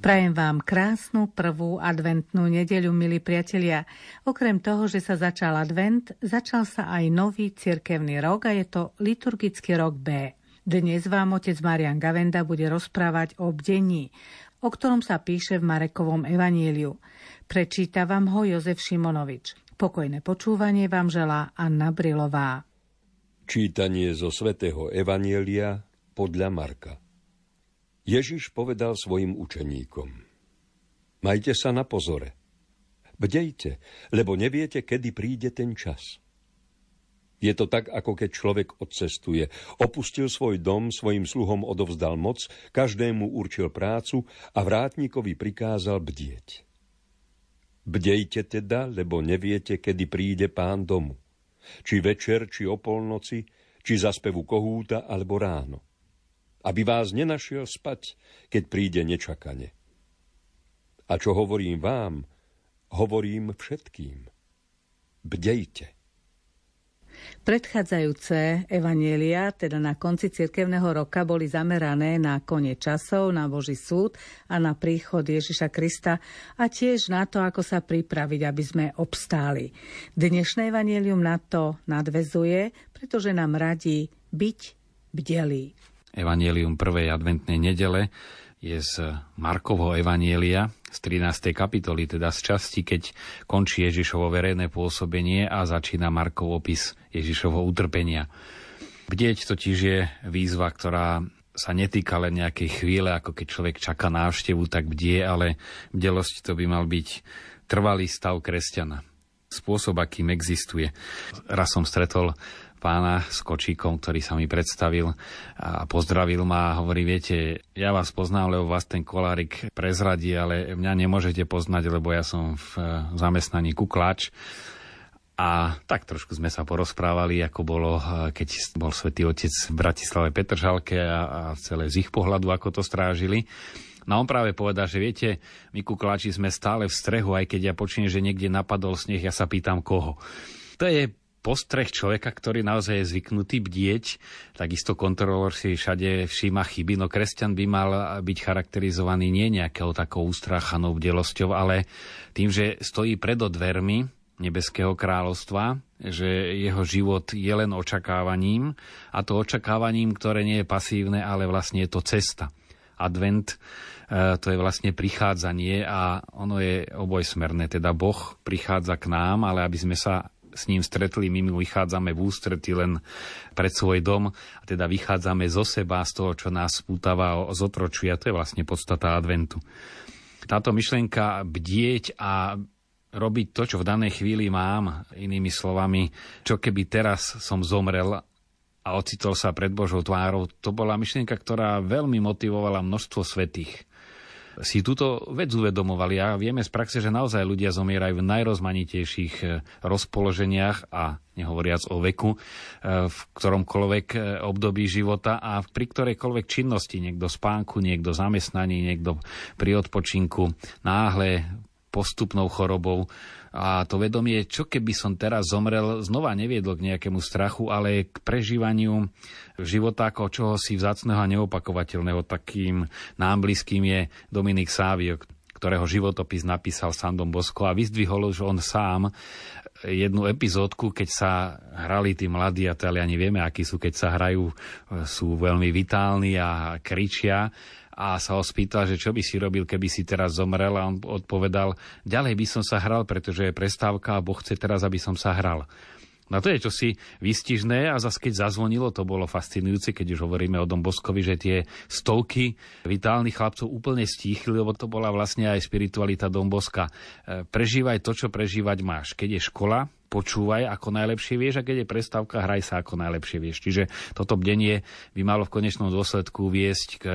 Prajem vám krásnu prvú adventnú nedeľu, milí priatelia. Okrem toho, že sa začal advent, začal sa aj nový cirkevný rok a je to liturgický rok B. Dnes vám otec Marian Gavenda bude rozprávať o bdení, o ktorom sa píše v Marekovom evaníliu. Prečíta vám ho Jozef Šimonovič. Pokojné počúvanie vám želá Anna Brilová. Čítanie zo svätého Evanielia podľa Marka. Ježiš povedal svojim učeníkom. Majte sa na pozore. Bdejte, lebo neviete, kedy príde ten čas. Je to tak, ako keď človek odcestuje. Opustil svoj dom, svojim sluhom odovzdal moc, každému určil prácu a vrátnikovi prikázal bdieť. Bdejte teda, lebo neviete, kedy príde pán domu. Či večer, či o polnoci, či za spevu kohúta, alebo ráno aby vás nenašiel spať, keď príde nečakane. A čo hovorím vám, hovorím všetkým. Bdejte. Predchádzajúce evanielia, teda na konci cirkevného roka, boli zamerané na kone časov, na Boží súd a na príchod Ježiša Krista a tiež na to, ako sa pripraviť, aby sme obstáli. Dnešné evanielium na to nadvezuje, pretože nám radí byť bdelí. Evangelium prvej adventnej nedele je z Markovho Evanielia z 13. kapitoly, teda z časti, keď končí Ježišovo verejné pôsobenie a začína Markov opis Ježišovho utrpenia. Bdieť totiž je výzva, ktorá sa netýka len nejakej chvíle, ako keď človek čaká návštevu, tak bdie, ale bdelosť to by mal byť trvalý stav kresťana. Spôsob, akým existuje. Raz som stretol pána s kočíkom, ktorý sa mi predstavil a pozdravil ma a hovorí, viete, ja vás poznám, lebo vás ten kolárik prezradí, ale mňa nemôžete poznať, lebo ja som v zamestnaní kuklač. A tak trošku sme sa porozprávali, ako bolo, keď bol svätý Otec v Bratislave Petržalke a, a celé z ich pohľadu, ako to strážili. No on práve povedal, že viete, my kukláči sme stále v strehu, aj keď ja počujem, že niekde napadol sneh, ja sa pýtam koho. To je postreh človeka, ktorý naozaj je zvyknutý bdieť, takisto kontrolór si všade všíma chyby, no kresťan by mal byť charakterizovaný nie nejakou takou ústráchanou bdelosťou, ale tým, že stojí pred dvermi nebeského kráľovstva, že jeho život je len očakávaním a to očakávaním, ktoré nie je pasívne, ale vlastne je to cesta. Advent e, to je vlastne prichádzanie a ono je obojsmerné. Teda Boh prichádza k nám, ale aby sme sa s ním stretli, my mu vychádzame v ústrety len pred svoj dom a teda vychádzame zo seba, z toho, čo nás spútava, zotročuje. To je vlastne podstata adventu. Táto myšlienka bdieť a robiť to, čo v danej chvíli mám, inými slovami, čo keby teraz som zomrel a ocitol sa pred Božou tvárou, to bola myšlienka, ktorá veľmi motivovala množstvo svetých si túto vec uvedomovali a vieme z praxe, že naozaj ľudia zomierajú v najrozmanitejších e, rozpoloženiach a nehovoriac o veku, e, v ktoromkoľvek e, období života a pri ktorejkoľvek činnosti, niekto spánku, niekto zamestnaní, niekto pri odpočinku, náhle postupnou chorobou. A to vedomie, čo keby som teraz zomrel, znova neviedlo k nejakému strachu, ale k prežívaniu života ako čoho si vzácného a neopakovateľného. Takým nám blízkým je Dominik Sávio, ktorého životopis napísal Sandom Bosko a vyzdvihol už on sám jednu epizódku, keď sa hrali tí mladí a Taliani, vieme, akí sú, keď sa hrajú, sú veľmi vitálni a kričia a sa ho spýtal, že čo by si robil, keby si teraz zomrel a on odpovedal, ďalej by som sa hral, pretože je prestávka a Boh chce teraz, aby som sa hral. No to je čosi výstižné a zase keď zazvonilo, to bolo fascinujúce, keď už hovoríme o Domboskovi, že tie stovky vitálnych chlapcov úplne stíchli, lebo to bola vlastne aj spiritualita Domboska. E, prežívaj to, čo prežívať máš. Keď je škola, počúvaj ako najlepšie vieš a keď je prestávka, hraj sa ako najlepšie vieš. Čiže toto bdenie by malo v konečnom dôsledku viesť k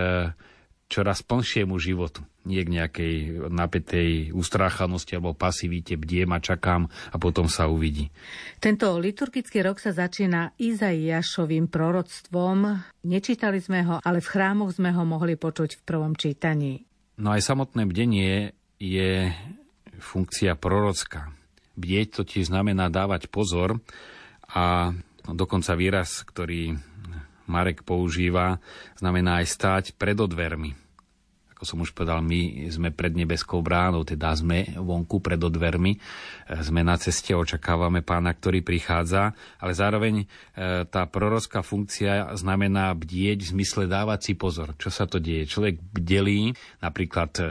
čoraz plnšiemu životu. Nie k nejakej napätej ustráchanosti alebo pasivite, bdiem a čakám a potom sa uvidí. Tento liturgický rok sa začína Izaiášovým proroctvom. Nečítali sme ho, ale v chrámoch sme ho mohli počuť v prvom čítaní. No aj samotné bdenie je funkcia prorocká. Bdieť totiž znamená dávať pozor a dokonca výraz, ktorý Marek používa, znamená aj stáť pred odvermi. Ako som už povedal, my sme pred nebeskou bránou, teda sme vonku pred odvermi, e, sme na ceste, očakávame pána, ktorý prichádza, ale zároveň e, tá prorocká funkcia znamená bdieť v zmysle dávať si pozor, čo sa to deje. Človek bdelí, napríklad e,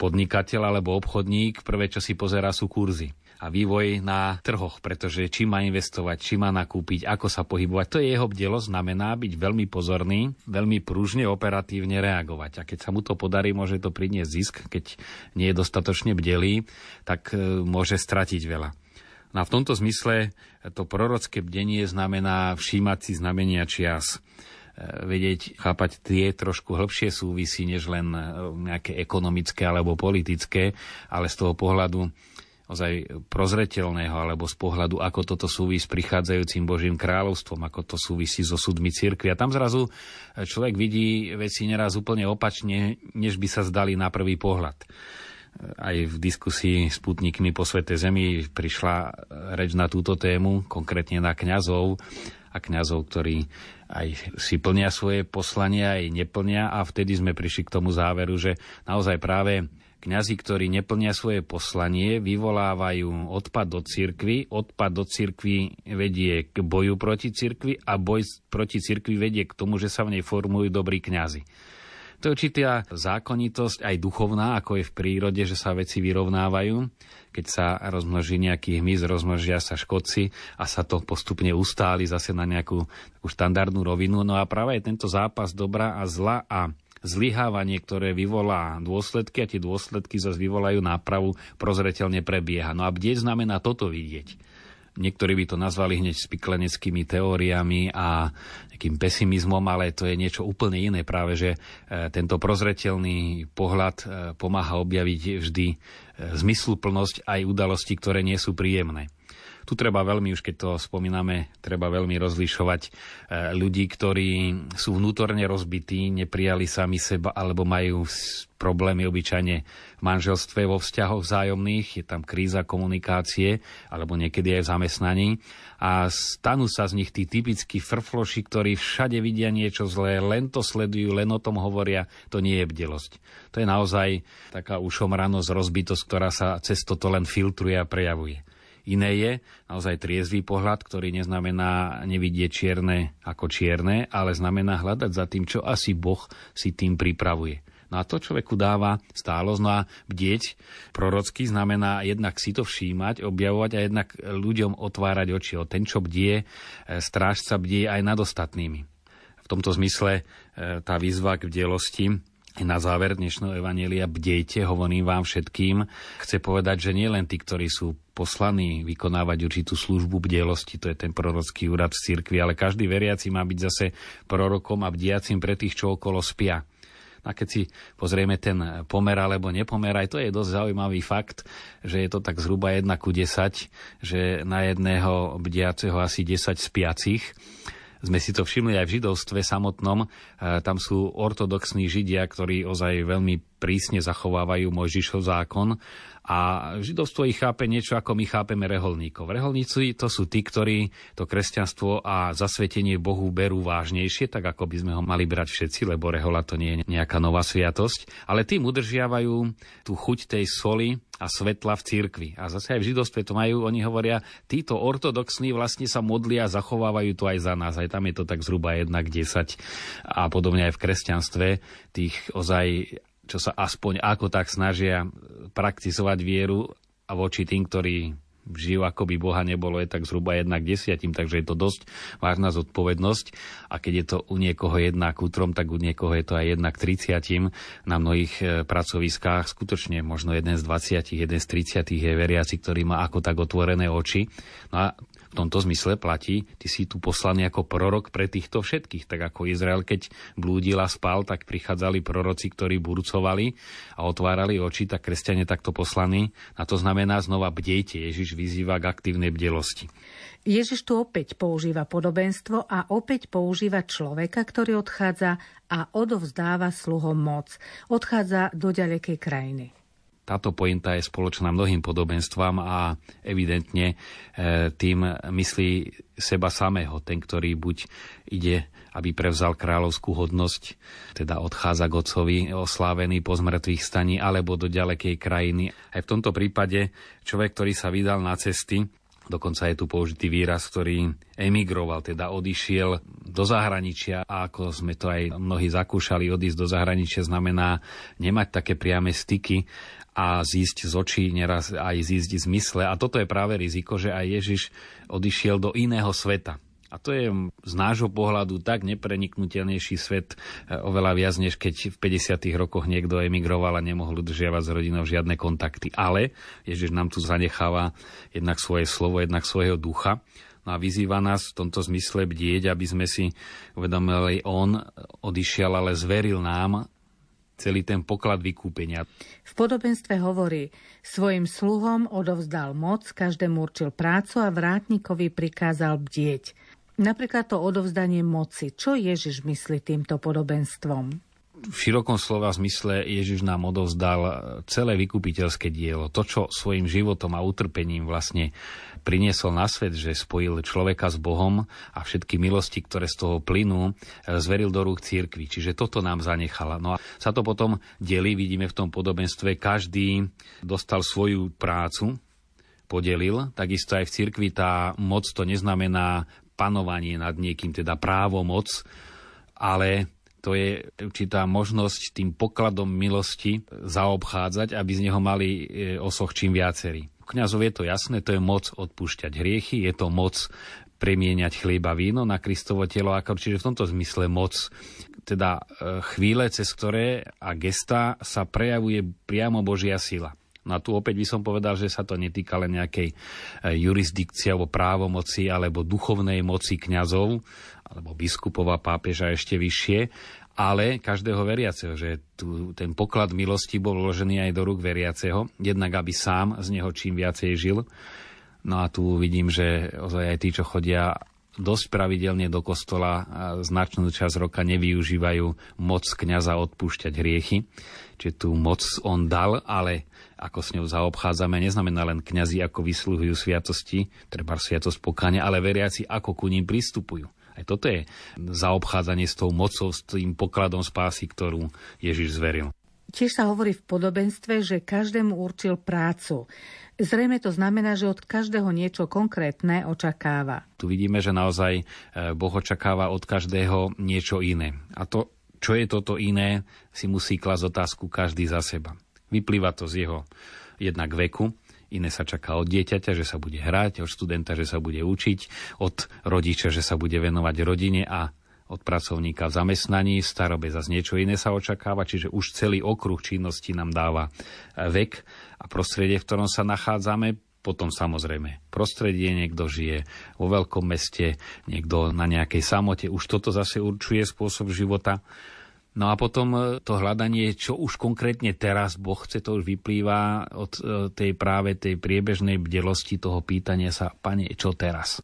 podnikateľ alebo obchodník, prvé, čo si pozera, sú kurzy a vývoj na trhoch, pretože či má investovať, či má nakúpiť, ako sa pohybovať. To je jeho bdelo, znamená byť veľmi pozorný, veľmi pružne, operatívne reagovať. A keď sa mu to podarí, môže to priniesť zisk, keď nie je dostatočne bdelý, tak e, môže stratiť veľa. No a v tomto zmysle to prorocké bdenie znamená všímať si znamenia čias e, vedieť, chápať tie trošku hĺbšie súvisí, než len e, nejaké ekonomické alebo politické, ale z toho pohľadu ozaj prozretelného, alebo z pohľadu, ako toto súvisí s prichádzajúcim Božím kráľovstvom, ako to súvisí so súdmi cirkvi. A tam zrazu človek vidí veci neraz úplne opačne, než by sa zdali na prvý pohľad. Aj v diskusii s putníkmi po Svete Zemi prišla reč na túto tému, konkrétne na kňazov a kňazov, ktorí aj si plnia svoje poslania, aj neplnia a vtedy sme prišli k tomu záveru, že naozaj práve Kňazi, ktorí neplnia svoje poslanie, vyvolávajú odpad do cirkvy, odpad do cirkvy vedie k boju proti cirkvi a boj proti cirkvi vedie k tomu, že sa v nej formujú dobrí kňazi. To je určitá zákonitosť aj duchovná, ako je v prírode, že sa veci vyrovnávajú. Keď sa rozmnoží nejaký hmyz, rozmnožia sa škodci a sa to postupne ustáli zase na nejakú takú štandardnú rovinu. No a práve je tento zápas dobra a zla a zlyhávanie, ktoré vyvolá dôsledky a tie dôsledky zase vyvolajú nápravu, prozreteľne prebieha. No a bdieť znamená toto vidieť. Niektorí by to nazvali hneď spikleneckými teóriami a nejakým pesimizmom, ale to je niečo úplne iné. Práve, že e, tento prozreteľný pohľad e, pomáha objaviť vždy e, zmysluplnosť aj udalosti, ktoré nie sú príjemné. Tu treba veľmi, už keď to spomíname, treba veľmi rozlišovať ľudí, ktorí sú vnútorne rozbití, neprijali sami seba alebo majú problémy obyčajne v manželstve, vo vzťahoch vzájomných, je tam kríza komunikácie alebo niekedy aj v zamestnaní a stanú sa z nich tí typickí frfloši, ktorí všade vidia niečo zlé, len to sledujú, len o tom hovoria, to nie je bdelosť. To je naozaj taká ušomranosť, rozbitosť, ktorá sa cez toto len filtruje a prejavuje. Iné je naozaj triezvý pohľad, ktorý neznamená nevidieť čierne ako čierne, ale znamená hľadať za tým, čo asi Boh si tým pripravuje. No a to človeku dáva stálosť. No a bdieť prorocky znamená jednak si to všímať, objavovať a jednak ľuďom otvárať oči. O ten, čo bdie, e, strážca bdie aj nad ostatnými. V tomto zmysle e, tá výzva k bdelosti na záver dnešného Evanielia bdejte, hovorím vám všetkým. Chce povedať, že nie len tí, ktorí sú poslaní vykonávať určitú službu bdelosti, to je ten prorocký úrad v cirkvi, ale každý veriaci má byť zase prorokom a bdiacim pre tých, čo okolo spia. A keď si pozrieme ten pomer alebo nepomer, aj to je dosť zaujímavý fakt, že je to tak zhruba 1 ku 10, že na jedného bdiaceho asi 10 spiacich sme si to všimli aj v židovstve samotnom. E, tam sú ortodoxní židia, ktorí ozaj veľmi prísne zachovávajú Mojžišov zákon a židovstvo ich chápe niečo, ako my chápeme reholníkov. Reholníci to sú tí, ktorí to kresťanstvo a zasvetenie Bohu berú vážnejšie, tak ako by sme ho mali brať všetci, lebo rehola to nie je nejaká nová sviatosť. Ale tým udržiavajú tú chuť tej soli a svetla v cirkvi. A zase aj v židovstve to majú, oni hovoria, títo ortodoxní vlastne sa modlia zachovávajú to aj za nás. Aj tam je to tak zhruba 1 k 10 a podobne aj v kresťanstve tých ozaj čo sa aspoň ako tak snažia praktizovať vieru a voči tým, ktorí žijú ako by Boha nebolo, je tak zhruba jedna k desiatim, takže je to dosť vážna zodpovednosť. A keď je to u niekoho jedna k útrom, tak u niekoho je to aj jedna k triciatim. Na mnohých e, pracoviskách skutočne možno jeden z 20, jeden z 30 je veriaci, ktorý má ako tak otvorené oči. No a v tomto zmysle platí, ty si tu poslaný ako prorok pre týchto všetkých. Tak ako Izrael, keď blúdil a spal, tak prichádzali proroci, ktorí burcovali a otvárali oči, tak kresťania takto poslaní. A to znamená znova bdejte. Ježiš vyzýva k aktívnej bdelosti. Ježiš tu opäť používa podobenstvo a opäť používa človeka, ktorý odchádza a odovzdáva sluhom moc. Odchádza do ďalekej krajiny táto pointa je spoločná mnohým podobenstvám a evidentne e, tým myslí seba samého, ten, ktorý buď ide aby prevzal kráľovskú hodnosť, teda odchádza k otcovi oslávený po zmrtvých staní alebo do ďalekej krajiny. Aj v tomto prípade človek, ktorý sa vydal na cesty, Dokonca je tu použitý výraz, ktorý emigroval, teda odišiel do zahraničia a ako sme to aj mnohí zakúšali, odísť do zahraničia znamená nemať také priame styky a zísť z očí, neraz aj zísť z mysle. A toto je práve riziko, že aj Ježiš odišiel do iného sveta. A to je z nášho pohľadu tak nepreniknutelnejší svet e, oveľa viac, než keď v 50. rokoch niekto emigroval a nemohol udržiavať s rodinou žiadne kontakty. Ale Ježiš nám tu zanecháva jednak svoje slovo, jednak svojho ducha. No a vyzýva nás v tomto zmysle bdieť, aby sme si uvedomili, on odišiel, ale zveril nám celý ten poklad vykúpenia. V podobenstve hovorí, svojim sluhom odovzdal moc, každému určil prácu a vrátnikovi prikázal bdieť. Napríklad to odovzdanie moci. Čo Ježiš myslí týmto podobenstvom? V širokom slova zmysle Ježiš nám odovzdal celé vykupiteľské dielo. To, čo svojim životom a utrpením vlastne priniesol na svet, že spojil človeka s Bohom a všetky milosti, ktoré z toho plynú, zveril do rúk církvy. Čiže toto nám zanechala. No a sa to potom delí, vidíme v tom podobenstve, každý dostal svoju prácu, podelil. Takisto aj v cirkvi tá moc to neznamená panovanie nad niekým, teda právo, moc, ale to je určitá možnosť tým pokladom milosti zaobchádzať, aby z neho mali e, osoch čím viacerí. Kňazov je to jasné, to je moc odpúšťať hriechy, je to moc premieňať chlieba víno na Kristovo telo, ako, čiže v tomto zmysle moc, teda e, chvíle, cez ktoré a gesta sa prejavuje priamo Božia sila. No a tu opäť by som povedal, že sa to netýka len nejakej e, jurisdikcie alebo právomoci alebo duchovnej moci kňazov alebo biskupov a pápeža ešte vyššie, ale každého veriaceho, že tu, ten poklad milosti bol vložený aj do rúk veriaceho, jednak aby sám z neho čím viacej žil. No a tu vidím, že ozaj aj tí, čo chodia dosť pravidelne do kostola a značnú časť roka nevyužívajú moc kňaza odpúšťať hriechy. Čiže tú moc on dal, ale ako s ňou zaobchádzame, neznamená len kňazi, ako vysluhujú sviatosti, treba sviatosť pokáňa, ale veriaci, ako ku ním pristupujú. Aj toto je zaobchádzanie s tou mocou, s tým pokladom spásy, ktorú Ježiš zveril. Tiež sa hovorí v podobenstve, že každému určil prácu. Zrejme to znamená, že od každého niečo konkrétne očakáva. Tu vidíme, že naozaj e, Boh očakáva od každého niečo iné. A to, čo je toto iné, si musí klasť otázku každý za seba. Vyplýva to z jeho jednak veku, iné sa čaká od dieťaťa, že sa bude hrať, od študenta, že sa bude učiť, od rodiča, že sa bude venovať rodine a od pracovníka v zamestnaní, starobe zase niečo iné sa očakáva, čiže už celý okruh činnosti nám dáva e, vek a prostredie, v ktorom sa nachádzame, potom samozrejme prostredie, niekto žije vo veľkom meste, niekto na nejakej samote, už toto zase určuje spôsob života. No a potom e, to hľadanie, čo už konkrétne teraz Boh chce, to už vyplýva od e, tej práve tej priebežnej bdelosti toho pýtania sa, pane, čo teraz?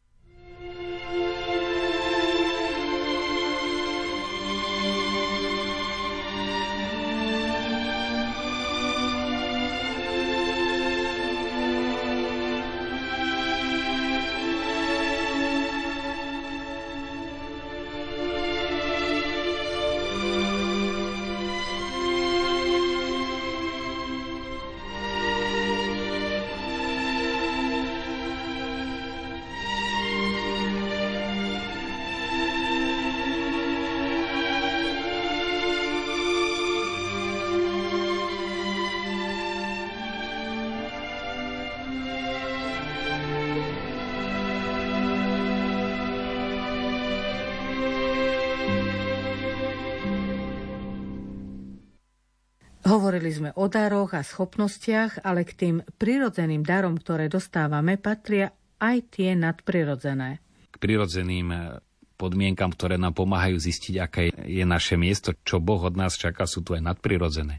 Hovorili sme o daroch a schopnostiach, ale k tým prirodzeným darom, ktoré dostávame, patria aj tie nadprirodzené. K prirodzeným eh, podmienkam, ktoré nám pomáhajú zistiť, aké je naše miesto, čo Boh od nás čaká, sú tu aj nadprirodzené.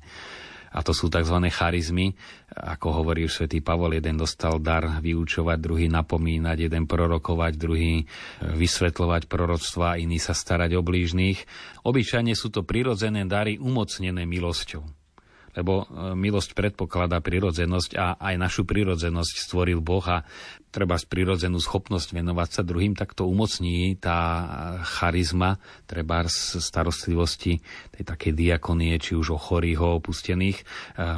A to sú tzv. charizmy. Ako hovorí už svätý Pavol, jeden dostal dar vyučovať, druhý napomínať, jeden prorokovať, druhý eh, vysvetľovať proroctva, iný sa starať o blížnych. Obyčajne sú to prirodzené dary umocnené milosťou. Lebo e, milosť predpokladá prirodzenosť a aj našu prirodzenosť stvoril Boh a treba z prirodzenú schopnosť venovať sa druhým, tak to umocní tá charizma, treba z starostlivosti tej takej diakonie, či už o chorých, o opustených. E,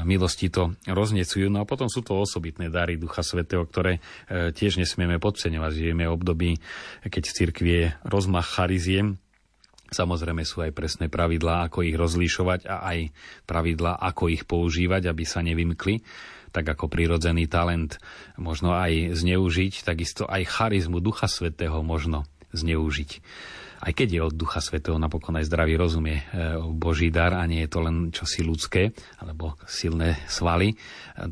milosti to roznecujú. No a potom sú to osobitné dary Ducha Svetého, ktoré e, tiež nesmieme podceňovať. Žijeme období, keď v cirkvi je rozmach chariziem, Samozrejme sú aj presné pravidlá, ako ich rozlíšovať a aj pravidlá, ako ich používať, aby sa nevymkli tak ako prirodzený talent možno aj zneužiť, takisto aj charizmu Ducha Svetého možno zneužiť. Aj keď je od Ducha Svetého napokon aj zdravý rozum je e, Boží dar a nie je to len čosi ľudské alebo silné svaly.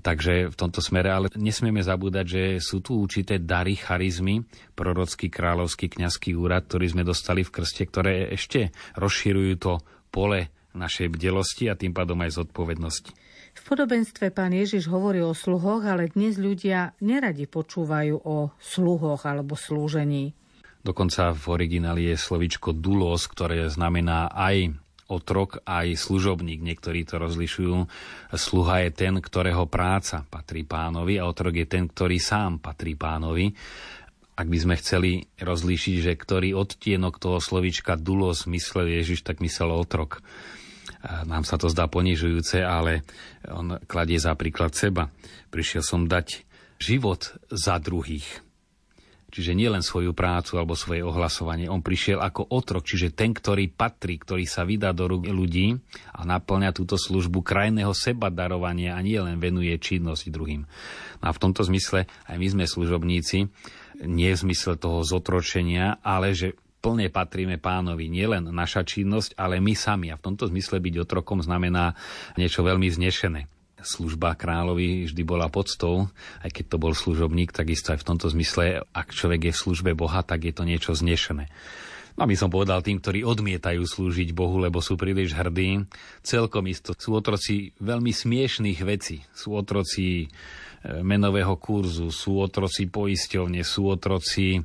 Takže v tomto smere ale nesmieme zabúdať, že sú tu určité dary charizmy, prorocký, kráľovský, kňazský úrad, ktorý sme dostali v krste, ktoré ešte rozširujú to pole našej bdelosti a tým pádom aj zodpovednosti. V podobenstve pán Ježiš hovorí o sluhoch, ale dnes ľudia neradi počúvajú o sluhoch alebo slúžení. Dokonca v origináli je slovičko dulos, ktoré znamená aj otrok, aj služobník. Niektorí to rozlišujú. Sluha je ten, ktorého práca patrí pánovi a otrok je ten, ktorý sám patrí pánovi. Ak by sme chceli rozlíšiť, že ktorý odtienok toho slovička dulos myslel Ježiš, tak myslel otrok. Nám sa to zdá ponižujúce, ale on kladie za príklad seba. Prišiel som dať život za druhých. Čiže nie len svoju prácu alebo svoje ohlasovanie. On prišiel ako otrok, čiže ten, ktorý patrí, ktorý sa vydá do rúk ľudí a naplňa túto službu krajného seba darovania a nie len venuje činnosť druhým. No a v tomto zmysle aj my sme služobníci, nie v zmysle toho zotročenia, ale že plne patríme pánovi. Nielen naša činnosť, ale my sami. A v tomto zmysle byť otrokom znamená niečo veľmi vznešené služba kráľovi vždy bola podstou, aj keď to bol služobník, takisto aj v tomto zmysle, ak človek je v službe Boha, tak je to niečo znešené. No by som povedal tým, ktorí odmietajú slúžiť Bohu, lebo sú príliš hrdí, celkom isto sú otroci veľmi smiešných vecí. Sú otroci menového kurzu, sú otroci poisťovne, sú otroci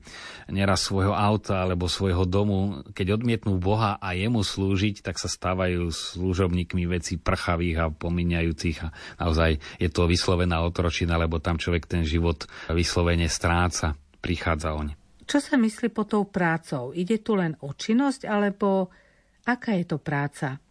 neraz svojho auta alebo svojho domu. Keď odmietnú Boha a jemu slúžiť, tak sa stávajú služobníkmi veci prchavých a pomíňajúcich. A naozaj je to vyslovená otročina, lebo tam človek ten život vyslovene stráca. Prichádza oň. Čo sa myslí po tou prácou? Ide tu len o činnosť, alebo aká je to práca?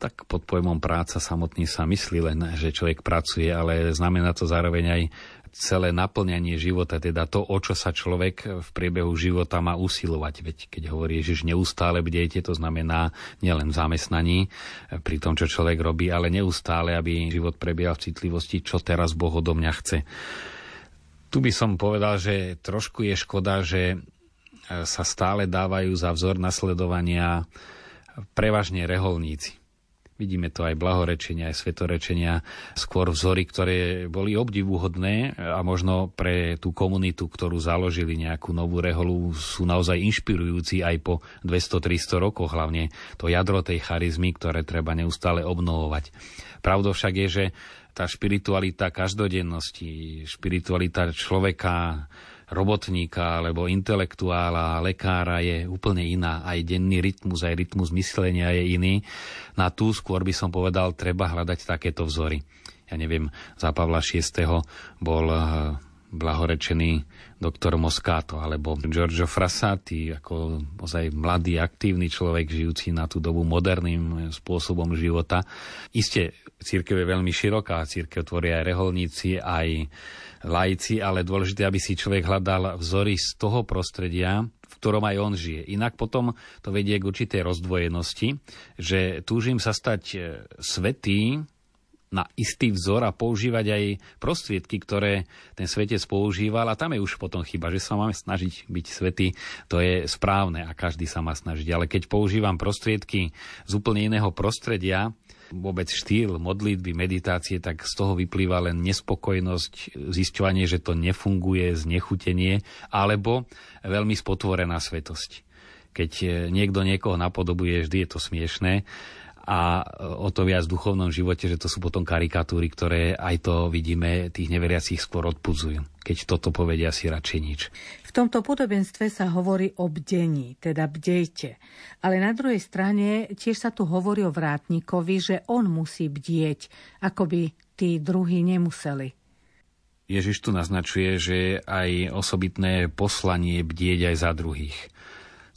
Tak pod pojmom práca samotný sa myslí len, že človek pracuje, ale znamená to zároveň aj celé naplňanie života, teda to, o čo sa človek v priebehu života má usilovať. Veď keď hovorí Ježiš neustále bdejte, to znamená nielen v zamestnaní, pri tom, čo človek robí, ale neustále, aby život prebiehal v citlivosti, čo teraz Boh odo mňa chce. Tu by som povedal, že trošku je škoda, že sa stále dávajú za vzor nasledovania prevažne reholníci. Vidíme to aj blahorečenia, aj svetorečenia, skôr vzory, ktoré boli obdivuhodné a možno pre tú komunitu, ktorú založili nejakú novú reholu, sú naozaj inšpirujúci aj po 200-300 rokoch, hlavne to jadro tej charizmy, ktoré treba neustále obnovovať. Pravdou však je, že tá špiritualita každodennosti, špiritualita človeka, robotníka alebo intelektuála, lekára je úplne iná. Aj denný rytmus, aj rytmus myslenia je iný. Na tú skôr by som povedal, treba hľadať takéto vzory. Ja neviem, za Pavla VI. bol eh, blahorečený doktor Moscato alebo Giorgio Frassati ako ozaj mladý, aktívny človek žijúci na tú dobu moderným eh, spôsobom života. Isté, církev je veľmi široká, církev tvoria aj reholníci, aj laici, ale dôležité, aby si človek hľadal vzory z toho prostredia, v ktorom aj on žije. Inak potom to vedie k určitej rozdvojenosti, že túžim sa stať e, svetý na istý vzor a používať aj prostriedky, ktoré ten svetec používal a tam je už potom chyba, že sa máme snažiť byť svetý, to je správne a každý sa má snažiť. Ale keď používam prostriedky z úplne iného prostredia, vôbec štýl modlitby, meditácie, tak z toho vyplýva len nespokojnosť, zisťovanie, že to nefunguje, znechutenie, alebo veľmi spotvorená svetosť. Keď e, niekto niekoho napodobuje, vždy je to smiešné, a o to viac v duchovnom živote, že to sú potom karikatúry, ktoré aj to vidíme, tých neveriacich skôr odpudzujú. Keď toto povedia si radšej nič. V tomto podobenstve sa hovorí o bdení, teda bdejte. Ale na druhej strane tiež sa tu hovorí o vrátnikovi, že on musí bdieť, ako by tí druhí nemuseli. Ježiš tu naznačuje, že aj osobitné poslanie bdieť aj za druhých.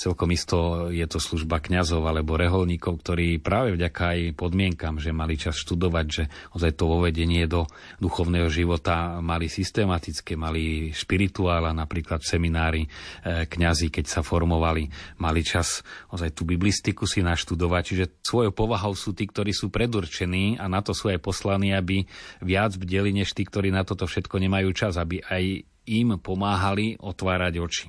Celkom isto je to služba kňazov alebo reholníkov, ktorí práve vďaka aj podmienkam, že mali čas študovať, že ozaj to vovedenie do duchovného života mali systematické, mali špirituála, napríklad v seminári e, kňazi, keď sa formovali, mali čas ozaj tú biblistiku si naštudovať, čiže svojou povahou sú tí, ktorí sú predurčení a na to sú aj poslaní, aby viac bdeli, než tí, ktorí na toto všetko nemajú čas, aby aj im pomáhali otvárať oči.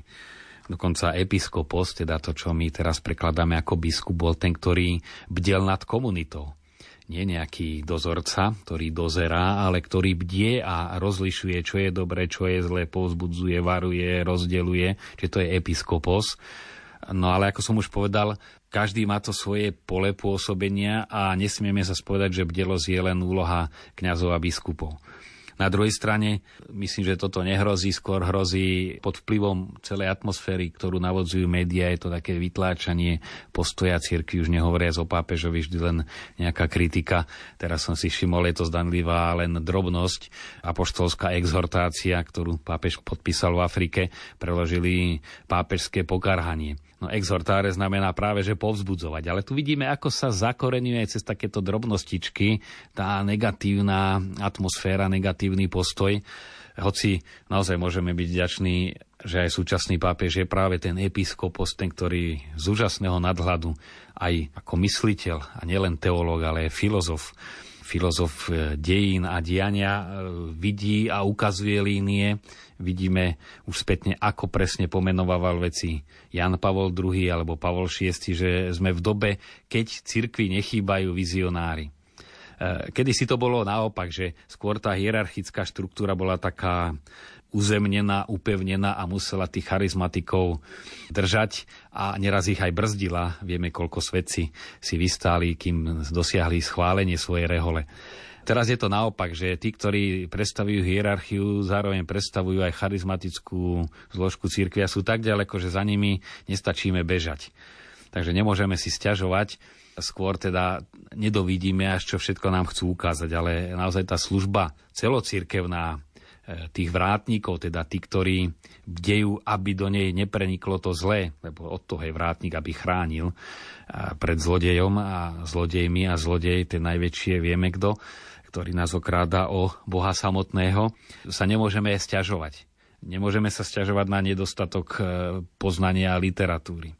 Dokonca episkopos, teda to, čo my teraz prekladáme ako biskup, bol ten, ktorý bdel nad komunitou. Nie nejaký dozorca, ktorý dozerá, ale ktorý bdie a rozlišuje, čo je dobre, čo je zlé, povzbudzuje, varuje, rozdeluje. Čiže to je episkopos. No ale ako som už povedal, každý má to svoje pole pôsobenia a nesmieme sa spovedať, že bdelosť je len úloha kňazov a biskupov. Na druhej strane, myslím, že toto nehrozí, skôr hrozí pod vplyvom celej atmosféry, ktorú navodzujú médiá, je to také vytláčanie postoja cirkvi, už nehovoria o pápežovi, vždy len nejaká kritika. Teraz som si všimol, je to zdanlivá len drobnosť. Apoštolská exhortácia, ktorú pápež podpísal v Afrike, preložili pápežské pokarhanie. No exhortáre znamená práve, že povzbudzovať. Ale tu vidíme, ako sa zakoreňuje cez takéto drobnostičky tá negatívna atmosféra, negatívny postoj. Hoci naozaj môžeme byť vďační, že aj súčasný pápež je práve ten episkopos, ten, ktorý z úžasného nadhľadu aj ako mysliteľ, a nielen teológ, ale aj filozof, filozof e, dejín a diania e, vidí a ukazuje línie. Vidíme už spätne, ako presne pomenovával veci Jan Pavol II alebo Pavol VI, že sme v dobe, keď cirkvi nechýbajú vizionári. E, kedy si to bolo naopak, že skôr tá hierarchická štruktúra bola taká uzemnená, upevnená a musela tých charizmatikov držať a neraz ich aj brzdila. Vieme, koľko svedci si vystáli, kým dosiahli schválenie svojej rehole. Teraz je to naopak, že tí, ktorí predstavujú hierarchiu, zároveň predstavujú aj charizmatickú zložku církvia, sú tak ďaleko, že za nimi nestačíme bežať. Takže nemôžeme si stiažovať, skôr teda nedovidíme, až čo všetko nám chcú ukázať, ale naozaj tá služba celocírkevná, E, tých vrátnikov, teda tí, ktorí bdejú, aby do nej nepreniklo to zlé, lebo od toho je vrátnik, aby chránil e, pred zlodejom a zlodejmi a zlodej, tie najväčšie vieme kto, ktorý nás okráda o Boha samotného, sa nemôžeme stiažovať. Nemôžeme sa stiažovať na nedostatok e, poznania literatúry.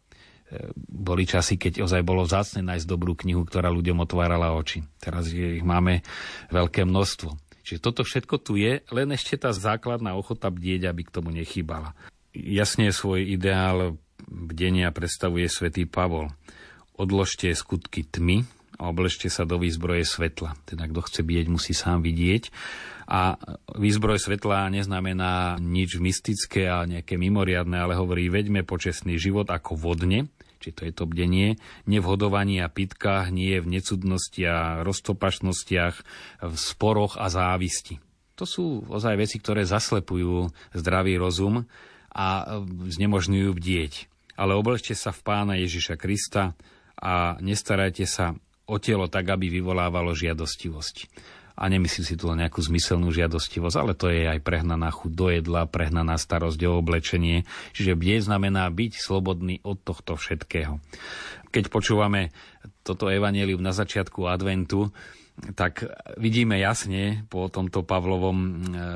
Boli časy, keď ozaj bolo vzácne nájsť dobrú knihu, ktorá ľuďom otvárala oči. Teraz ich máme veľké množstvo. Čiže toto všetko tu je, len ešte tá základná ochota bdieť, aby k tomu nechýbala. Jasne svoj ideál bdenia predstavuje svätý Pavol. Odložte skutky tmy a obležte sa do výzbroje svetla. Teda kto chce bdieť, musí sám vidieť. A výzbroj svetla neznamená nič mystické a nejaké mimoriadne, ale hovorí, veďme počestný život ako vodne, či to je to bdenie, nevhodovaní a pitkách, nie v necudnostiach, roztopašnostiach, v sporoch a závisti. To sú ozaj veci, ktoré zaslepujú zdravý rozum a znemožňujú bdieť. Ale obležte sa v pána Ježiša Krista a nestarajte sa o telo tak, aby vyvolávalo žiadostivosť a nemyslí si tu nejakú zmyselnú žiadostivosť, ale to je aj prehnaná chuť do jedla, prehnaná starosť o oblečenie. Čiže bdieť znamená byť slobodný od tohto všetkého. Keď počúvame toto evanelium na začiatku adventu, tak vidíme jasne po tomto Pavlovom e,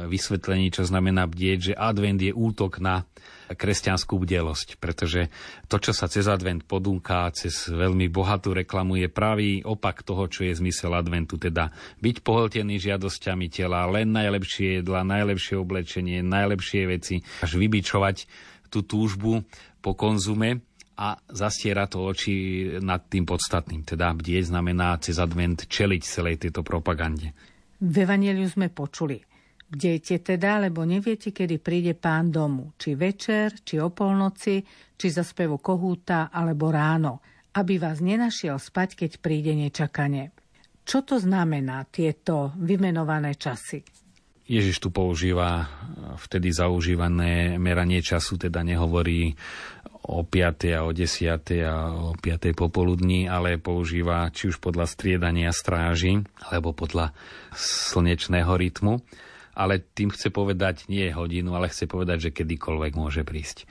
vysvetlení, čo znamená bdieť, že advent je útok na kresťanskú bdelosť, pretože to, čo sa cez advent podúka, cez veľmi bohatú reklamu, je pravý opak toho, čo je zmysel adventu, teda byť pohltený žiadosťami tela, len najlepšie jedla, najlepšie oblečenie, najlepšie veci, až vybičovať tú túžbu po konzume a zastiera to oči nad tým podstatným. Teda bdieť znamená cez advent čeliť celej tejto propagande. V Evangeliu sme počuli. Bdejte teda, lebo neviete, kedy príde pán domu. Či večer, či o polnoci, či za spevu kohúta, alebo ráno. aby vás nenašiel spať, keď príde nečakane. Čo to znamená, tieto vymenované časy? Ježiš tu používa vtedy zaužívané meranie času, teda nehovorí o 5. a o 10. a o 5. popoludní, ale používa či už podľa striedania stráži, alebo podľa slnečného rytmu. Ale tým chce povedať nie hodinu, ale chce povedať, že kedykoľvek môže prísť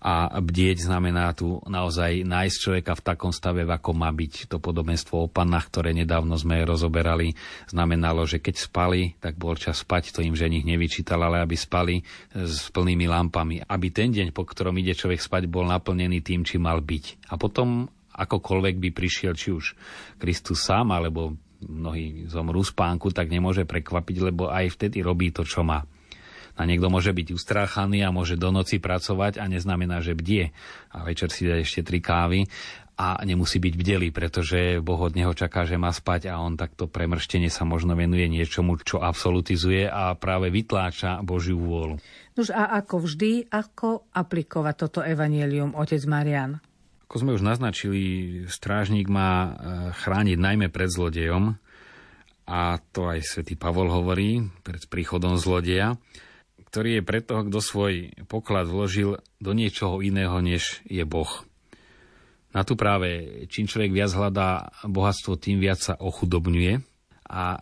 a bdieť znamená tu naozaj nájsť človeka v takom stave, ako má byť. To podobenstvo o pannách, ktoré nedávno sme rozoberali, znamenalo, že keď spali, tak bol čas spať, to im ženich nevyčítal, ale aby spali s plnými lampami. Aby ten deň, po ktorom ide človek spať, bol naplnený tým, či mal byť. A potom akokoľvek by prišiel, či už Kristus sám, alebo mnohí zomrú spánku, tak nemôže prekvapiť, lebo aj vtedy robí to, čo má. A niekto môže byť ustráchaný a môže do noci pracovať a neznamená, že bdie. A večer si dá ešte tri kávy a nemusí byť bdelý, pretože Boh od neho čaká, že má spať a on takto premrštenie sa možno venuje niečomu, čo absolutizuje a práve vytláča Božiu vôľu. Nož a ako vždy, ako aplikovať toto evanielium, otec Marian? Ako sme už naznačili, strážnik má e, chrániť najmä pred zlodejom. A to aj svätý Pavol hovorí pred príchodom zlodeja ktorý je pre toho, kto svoj poklad vložil do niečoho iného, než je Boh. Na tu práve, čím človek viac hľadá bohatstvo, tým viac sa ochudobňuje. A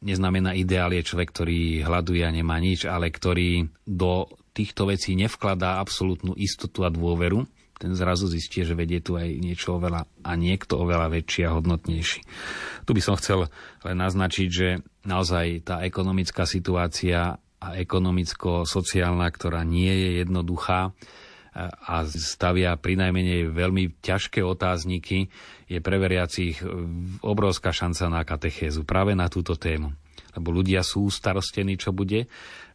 neznamená ideál je človek, ktorý hľaduje a nemá nič, ale ktorý do týchto vecí nevkladá absolútnu istotu a dôveru, ten zrazu zistí, že vedie tu aj niečo oveľa a niekto oveľa väčší a hodnotnejší. Tu by som chcel len naznačiť, že naozaj tá ekonomická situácia a ekonomicko-sociálna, ktorá nie je jednoduchá a stavia pri najmenej veľmi ťažké otázniky, je pre veriacich obrovská šanca na katechézu práve na túto tému lebo ľudia sú starostení, čo bude.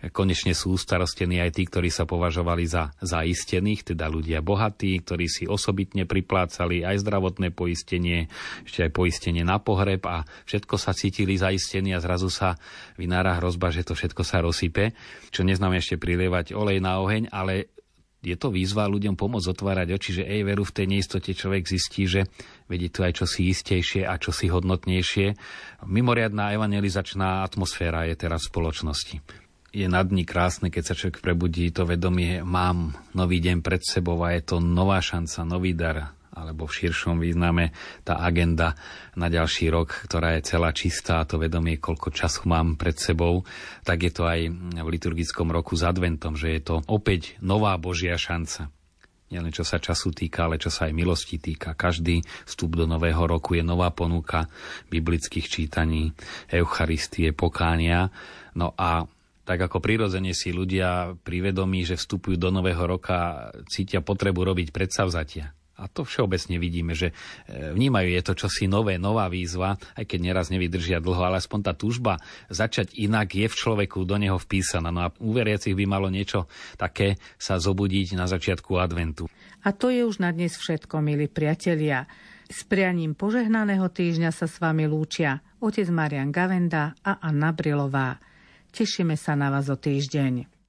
Konečne sú starostení aj tí, ktorí sa považovali za zaistených, teda ľudia bohatí, ktorí si osobitne priplácali aj zdravotné poistenie, ešte aj poistenie na pohreb a všetko sa cítili zaistení a zrazu sa vynára hrozba, že to všetko sa rozsype, čo neznamená ešte prilievať olej na oheň, ale je to výzva ľuďom pomôcť otvárať oči, že ej, veru v tej neistote človek zistí, že vedie tu aj čosi istejšie a čosi hodnotnejšie. Mimoriadná evangelizačná atmosféra je teraz v spoločnosti. Je nad dní krásne, keď sa človek prebudí to vedomie, mám nový deň pred sebou a je to nová šanca, nový dar, alebo v širšom význame tá agenda na ďalší rok, ktorá je celá čistá, to vedomie, koľko času mám pred sebou, tak je to aj v liturgickom roku s adventom, že je to opäť nová Božia šanca. Nielen čo sa času týka, ale čo sa aj milosti týka. Každý vstup do nového roku je nová ponuka biblických čítaní, Eucharistie, pokánia. No a tak ako prirodzene si ľudia pri vedomí, že vstupujú do nového roka, cítia potrebu robiť predsavzatia a to všeobecne vidíme, že e, vnímajú je to čosi nové, nová výzva, aj keď neraz nevydržia dlho, ale aspoň tá túžba začať inak je v človeku do neho vpísaná. No a u veriacich by malo niečo také sa zobudiť na začiatku adventu. A to je už na dnes všetko, milí priatelia. S prianím požehnaného týždňa sa s vami lúčia otec Marian Gavenda a Anna Brilová. Tešíme sa na vás o týždeň.